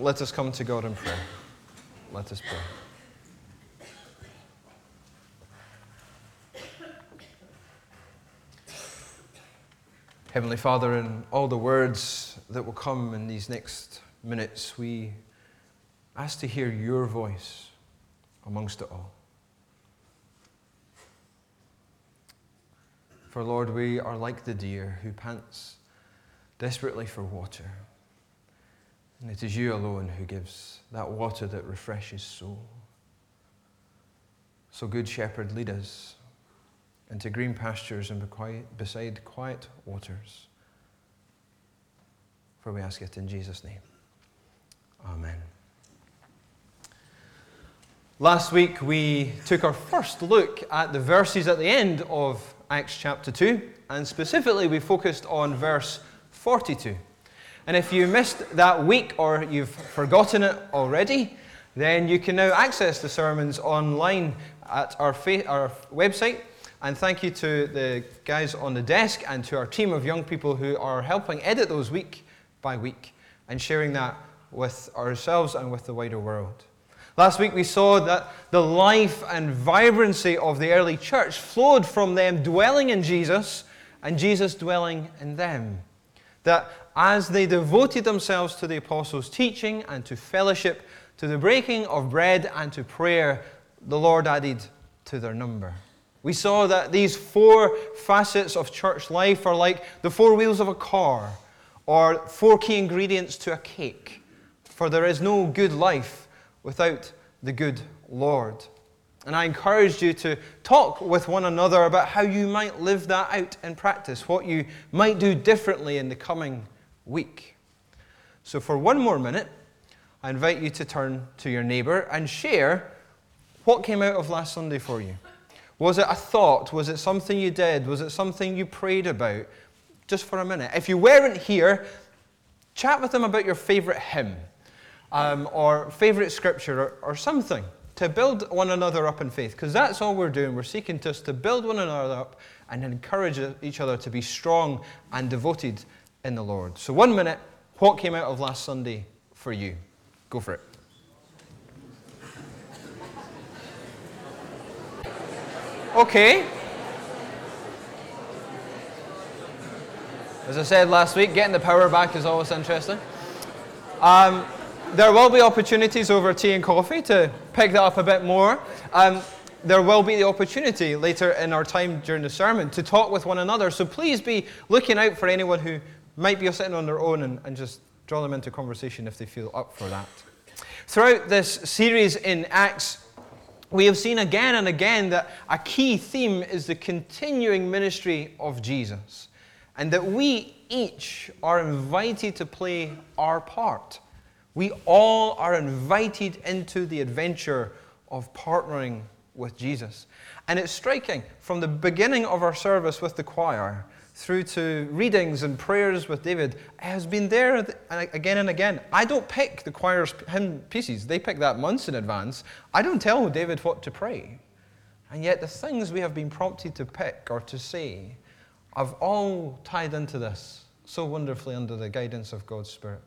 let us come to God in prayer. Let us pray. Heavenly Father, in all the words that will come in these next minutes, we ask to hear your voice amongst it all. For Lord, we are like the deer who pants desperately for water. And it is you alone who gives that water that refreshes soul. So, Good Shepherd, lead us into green pastures and beside quiet waters. For we ask it in Jesus' name. Amen. Last week we took our first look at the verses at the end of Acts chapter 2, and specifically we focused on verse 42. And if you missed that week or you've forgotten it already, then you can now access the sermons online at our, fa- our website and thank you to the guys on the desk and to our team of young people who are helping edit those week by week and sharing that with ourselves and with the wider world. Last week we saw that the life and vibrancy of the early church flowed from them dwelling in Jesus and Jesus dwelling in them. That as they devoted themselves to the apostles' teaching and to fellowship, to the breaking of bread and to prayer, the Lord added to their number. We saw that these four facets of church life are like the four wheels of a car or four key ingredients to a cake. For there is no good life without the good Lord. And I encouraged you to talk with one another about how you might live that out in practice, what you might do differently in the coming week. So, for one more minute, I invite you to turn to your neighbour and share what came out of last Sunday for you. Was it a thought? Was it something you did? Was it something you prayed about? Just for a minute. If you weren't here, chat with them about your favourite hymn um, or favourite scripture or, or something to build one another up in faith, because that's all we're doing. We're seeking just to build one another up and encourage each other to be strong and devoted in the Lord. So, one minute, what came out of last Sunday for you? Go for it. Okay. As I said last week, getting the power back is always interesting. Um, there will be opportunities over tea and coffee to pick that up a bit more. Um, there will be the opportunity later in our time during the sermon to talk with one another. So please be looking out for anyone who might be sitting on their own and, and just draw them into conversation if they feel up for that. Throughout this series in Acts, we have seen again and again that a key theme is the continuing ministry of Jesus, and that we each are invited to play our part. We all are invited into the adventure of partnering with Jesus. And it's striking from the beginning of our service with the choir through to readings and prayers with David has been there again and again. I don't pick the choir's hymn pieces, they pick that months in advance. I don't tell David what to pray. And yet, the things we have been prompted to pick or to say have all tied into this so wonderfully under the guidance of God's Spirit.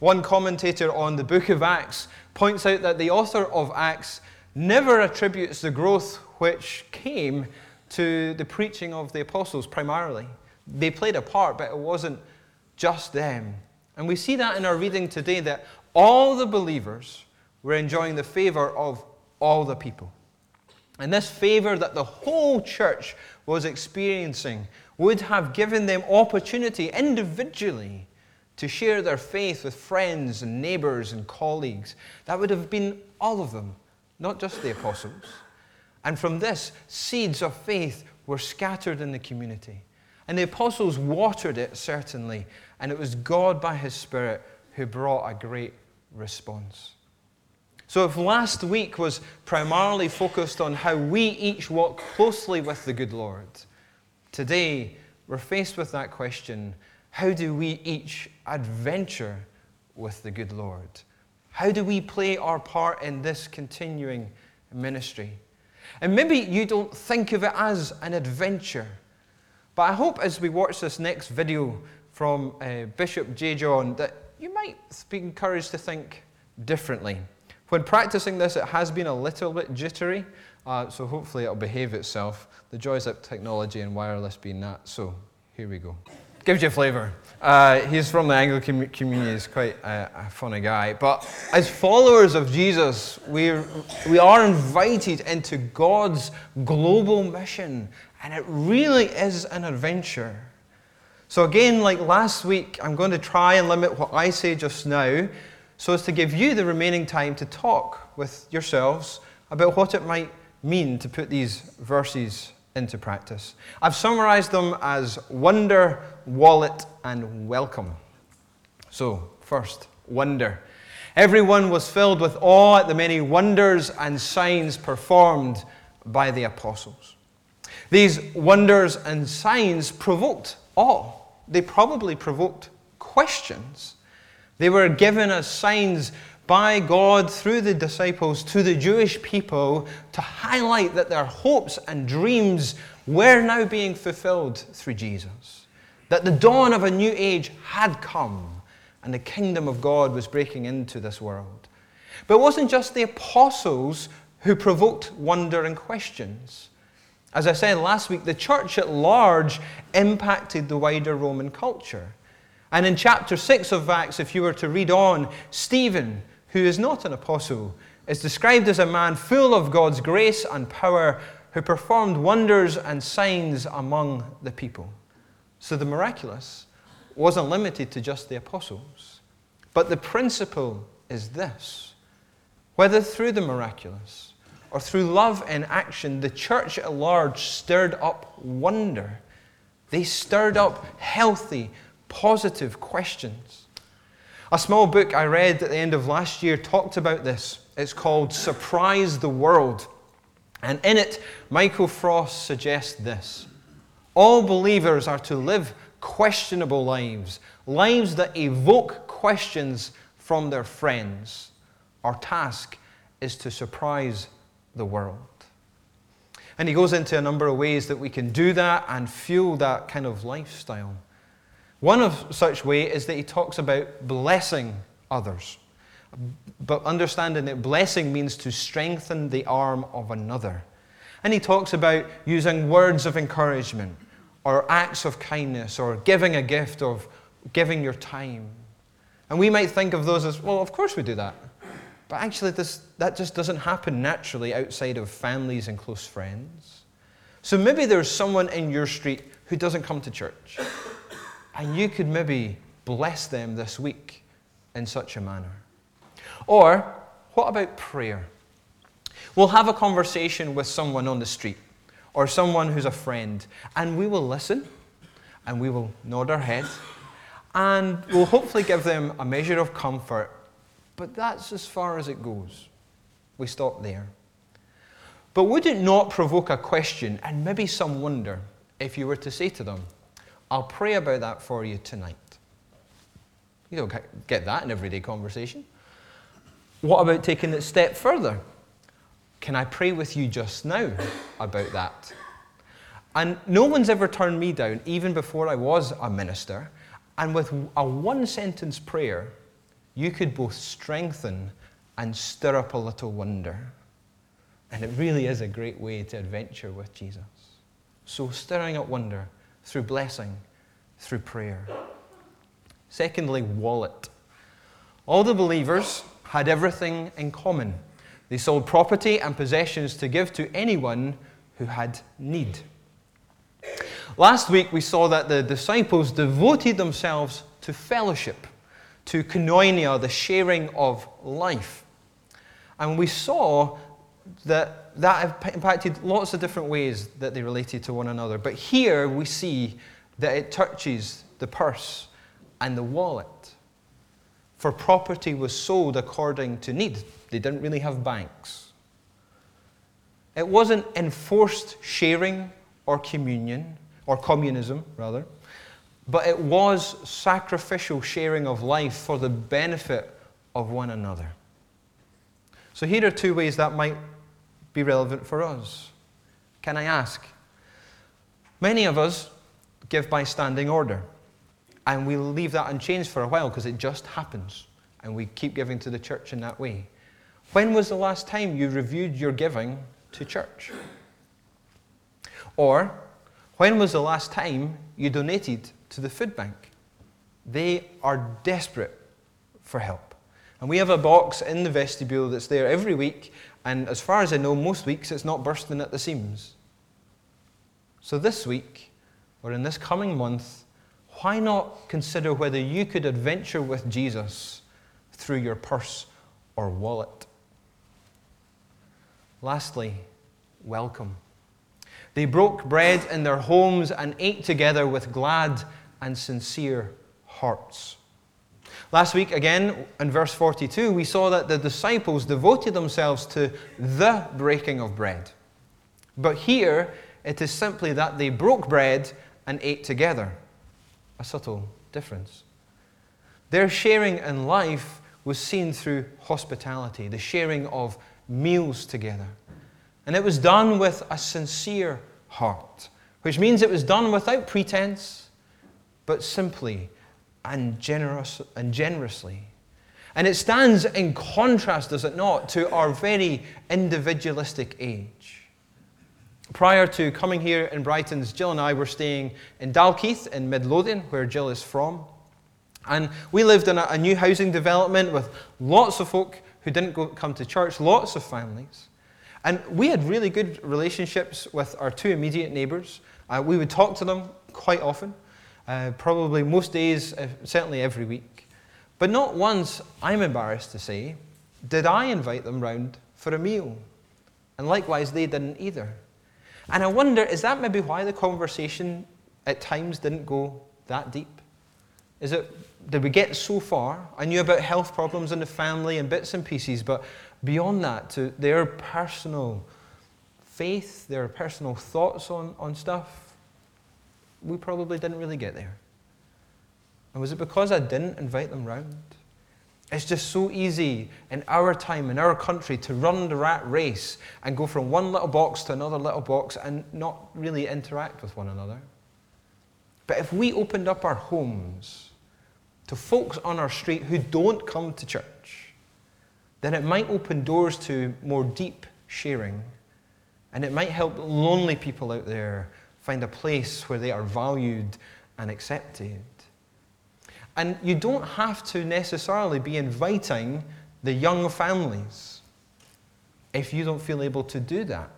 One commentator on the book of Acts points out that the author of Acts never attributes the growth which came to the preaching of the apostles primarily. They played a part, but it wasn't just them. And we see that in our reading today that all the believers were enjoying the favor of all the people. And this favor that the whole church was experiencing would have given them opportunity individually to share their faith with friends and neighbors and colleagues. That would have been all of them, not just the apostles. And from this, seeds of faith were scattered in the community. And the apostles watered it, certainly. And it was God by his Spirit who brought a great response. So, if last week was primarily focused on how we each walk closely with the good Lord, today we're faced with that question how do we each adventure with the good Lord? How do we play our part in this continuing ministry? And maybe you don't think of it as an adventure. But I hope as we watch this next video from uh, Bishop J. John that you might be encouraged to think differently. When practicing this, it has been a little bit jittery, uh, so hopefully it'll behave itself. The joys of technology and wireless being that. So here we go. Gives you a flavour. Uh, he's from the Anglican community. He's quite a, a, funny guy. But as followers of Jesus, we we are invited into God's global mission, and it really is an adventure. So, again, like last week, I'm going to try and limit what I say just now so as to give you the remaining time to talk with yourselves about what it might mean to put these verses into practice. I've summarized them as wonder, wallet, and welcome. So, first, wonder. Everyone was filled with awe at the many wonders and signs performed by the apostles. These wonders and signs provoked awe they probably provoked questions. They were given as signs by God through the disciples to the Jewish people to highlight that their hopes and dreams were now being fulfilled through Jesus. That the dawn of a new age had come and the kingdom of God was breaking into this world. But it wasn't just the apostles who provoked wonder and questions. As I said last week, the church at large impacted the wider Roman culture. And in chapter 6 of Acts, if you were to read on, Stephen, who is not an apostle, is described as a man full of God's grace and power who performed wonders and signs among the people. So the miraculous wasn't limited to just the apostles. But the principle is this whether through the miraculous or through love and action, the church at large stirred up wonder. They stirred up healthy, positive questions. A small book I read at the end of last year talked about this. It's called Surprise the World. And in it, Michael Frost suggests this All believers are to live questionable lives, lives that evoke questions from their friends. Our task is to surprise the world. And he goes into a number of ways that we can do that and fuel that kind of lifestyle. One of such way is that he talks about blessing others. But understanding that blessing means to strengthen the arm of another. And he talks about using words of encouragement or acts of kindness or giving a gift of giving your time. And we might think of those as, well, of course we do that. But actually, this, that just doesn't happen naturally outside of families and close friends. So maybe there's someone in your street who doesn't come to church. And you could maybe bless them this week in such a manner. Or, what about prayer? We'll have a conversation with someone on the street or someone who's a friend, and we will listen and we will nod our head and we'll hopefully give them a measure of comfort but that's as far as it goes. We stop there. But would it not provoke a question and maybe some wonder if you were to say to them, I'll pray about that for you tonight? You don't get that in everyday conversation. What about taking it a step further? Can I pray with you just now about that? And no one's ever turned me down, even before I was a minister. And with a one sentence prayer, you could both strengthen and stir up a little wonder. And it really is a great way to adventure with Jesus. So, stirring up wonder through blessing, through prayer. Secondly, wallet. All the believers had everything in common. They sold property and possessions to give to anyone who had need. Last week, we saw that the disciples devoted themselves to fellowship to koinonia, the sharing of life. And we saw that that impacted lots of different ways that they related to one another. But here we see that it touches the purse and the wallet. For property was sold according to need. They didn't really have banks. It wasn't enforced sharing or communion, or communism, rather but it was sacrificial sharing of life for the benefit of one another. So, here are two ways that might be relevant for us. Can I ask? Many of us give by standing order. and we leave that unchanged for a while because it just happens, and we keep giving to the church in that way. When was the last time you reviewed your giving to church? Or, when was the last time you donated to the food bank? They are desperate for help. And we have a box in the vestibule that's there every week, and as far as I know, most weeks it's not bursting at the seams. So this week, or in this coming month, why not consider whether you could adventure with Jesus through your purse or wallet? Lastly, welcome. They broke bread in their homes and ate together with glad and sincere hearts. Last week, again, in verse 42, we saw that the disciples devoted themselves to the breaking of bread. But here, it is simply that they broke bread and ate together. A subtle difference. Their sharing in life was seen through hospitality, the sharing of meals together. And it was done with a sincere heart, which means it was done without pretense, but simply and, generous, and generously. And it stands in contrast, does it not, to our very individualistic age. Prior to coming here in Brightons, Jill and I were staying in Dalkeith in Midlothian, where Jill is from. And we lived in a, a new housing development with lots of folk who didn't go, come to church, lots of families. And we had really good relationships with our two immediate neighbours. Uh, we would talk to them quite often, uh, probably most days, uh, certainly every week. But not once, I'm embarrassed to say, did I invite them round for a meal. And likewise, they didn't either. And I wonder, is that maybe why the conversation at times didn't go that deep? Is it, did we get so far? I knew about health problems in the family and bits and pieces, but beyond that, to their personal faith, their personal thoughts on, on stuff, we probably didn't really get there. And was it because I didn't invite them round? It's just so easy in our time, in our country, to run the rat race and go from one little box to another little box and not really interact with one another. But if we opened up our homes to folks on our street who don't come to church, then it might open doors to more deep sharing. And it might help lonely people out there find a place where they are valued and accepted. And you don't have to necessarily be inviting the young families if you don't feel able to do that.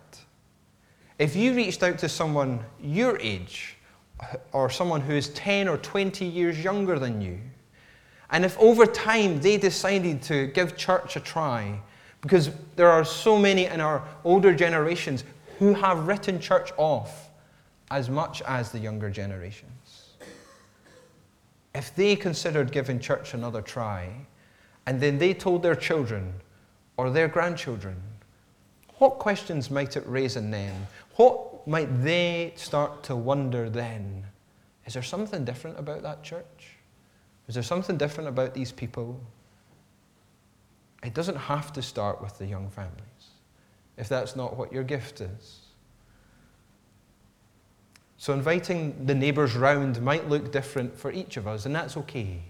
If you reached out to someone your age or someone who is 10 or 20 years younger than you, and if over time they decided to give church a try, because there are so many in our older generations who have written church off as much as the younger generations. If they considered giving church another try, and then they told their children or their grandchildren, what questions might it raise in them? What might they start to wonder then? Is there something different about that church? Is there something different about these people? It doesn't have to start with the young families if that's not what your gift is. So, inviting the neighbours round might look different for each of us, and that's okay.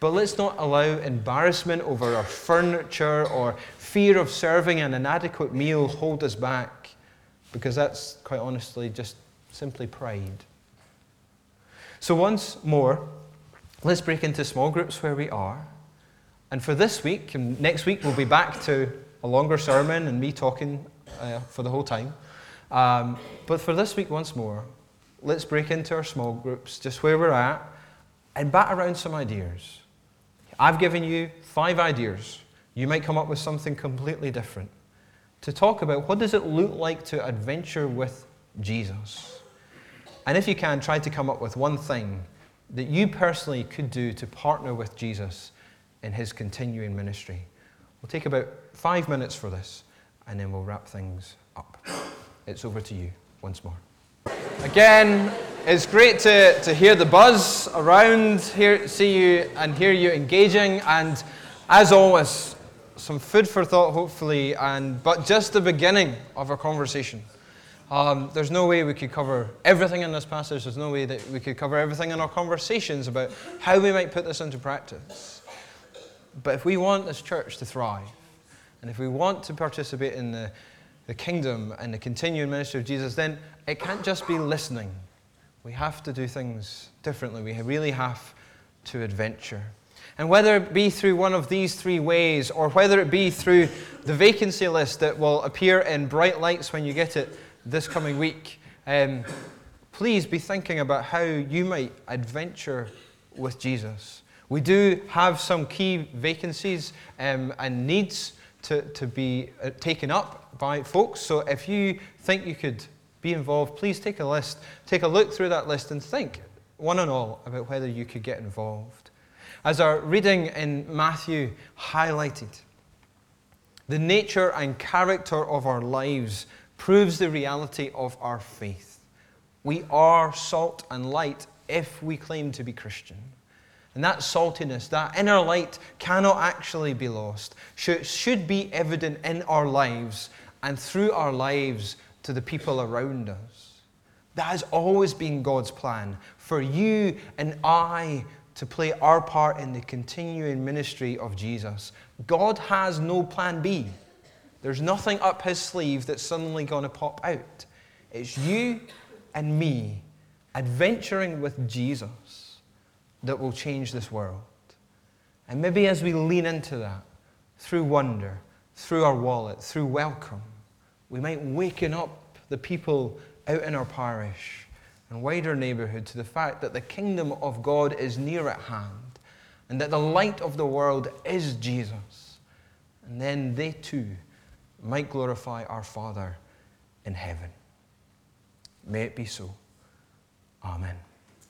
But let's not allow embarrassment over our furniture or fear of serving an inadequate meal hold us back, because that's quite honestly just simply pride. So, once more, let's break into small groups where we are. And for this week, and next week, we'll be back to a longer sermon and me talking uh, for the whole time. Um, but for this week, once more, let's break into our small groups, just where we're at, and bat around some ideas. I've given you five ideas. You might come up with something completely different to talk about what does it look like to adventure with Jesus. And if you can, try to come up with one thing that you personally could do to partner with Jesus in his continuing ministry. We'll take about five minutes for this, and then we'll wrap things up. It's over to you once more. Again, it's great to, to hear the buzz around, hear, see you and hear you engaging, and as always, some food for thought, hopefully, and, but just the beginning of our conversation. Um, there's no way we could cover everything in this passage. There's no way that we could cover everything in our conversations about how we might put this into practice. But if we want this church to thrive, and if we want to participate in the, the kingdom and the continuing ministry of Jesus, then it can't just be listening. We have to do things differently. We really have to adventure. And whether it be through one of these three ways, or whether it be through the vacancy list that will appear in bright lights when you get it this coming week, um, please be thinking about how you might adventure with Jesus. We do have some key vacancies um, and needs to, to be uh, taken up by folks. So if you think you could be involved, please take a list, take a look through that list and think, one and all, about whether you could get involved. As our reading in Matthew highlighted, the nature and character of our lives proves the reality of our faith. We are salt and light if we claim to be Christian. And that saltiness, that inner light, cannot actually be lost, should should be evident in our lives and through our lives to the people around us. That has always been God's plan for you and I to play our part in the continuing ministry of Jesus. God has no plan B. There's nothing up his sleeve that's suddenly going to pop out. It's you and me adventuring with Jesus that will change this world. And maybe as we lean into that, through wonder, through our wallet, through welcome, we might waken up the people out in our parish and wider neighborhood to the fact that the kingdom of God is near at hand and that the light of the world is Jesus. And then they too might glorify our Father in heaven. May it be so. Amen.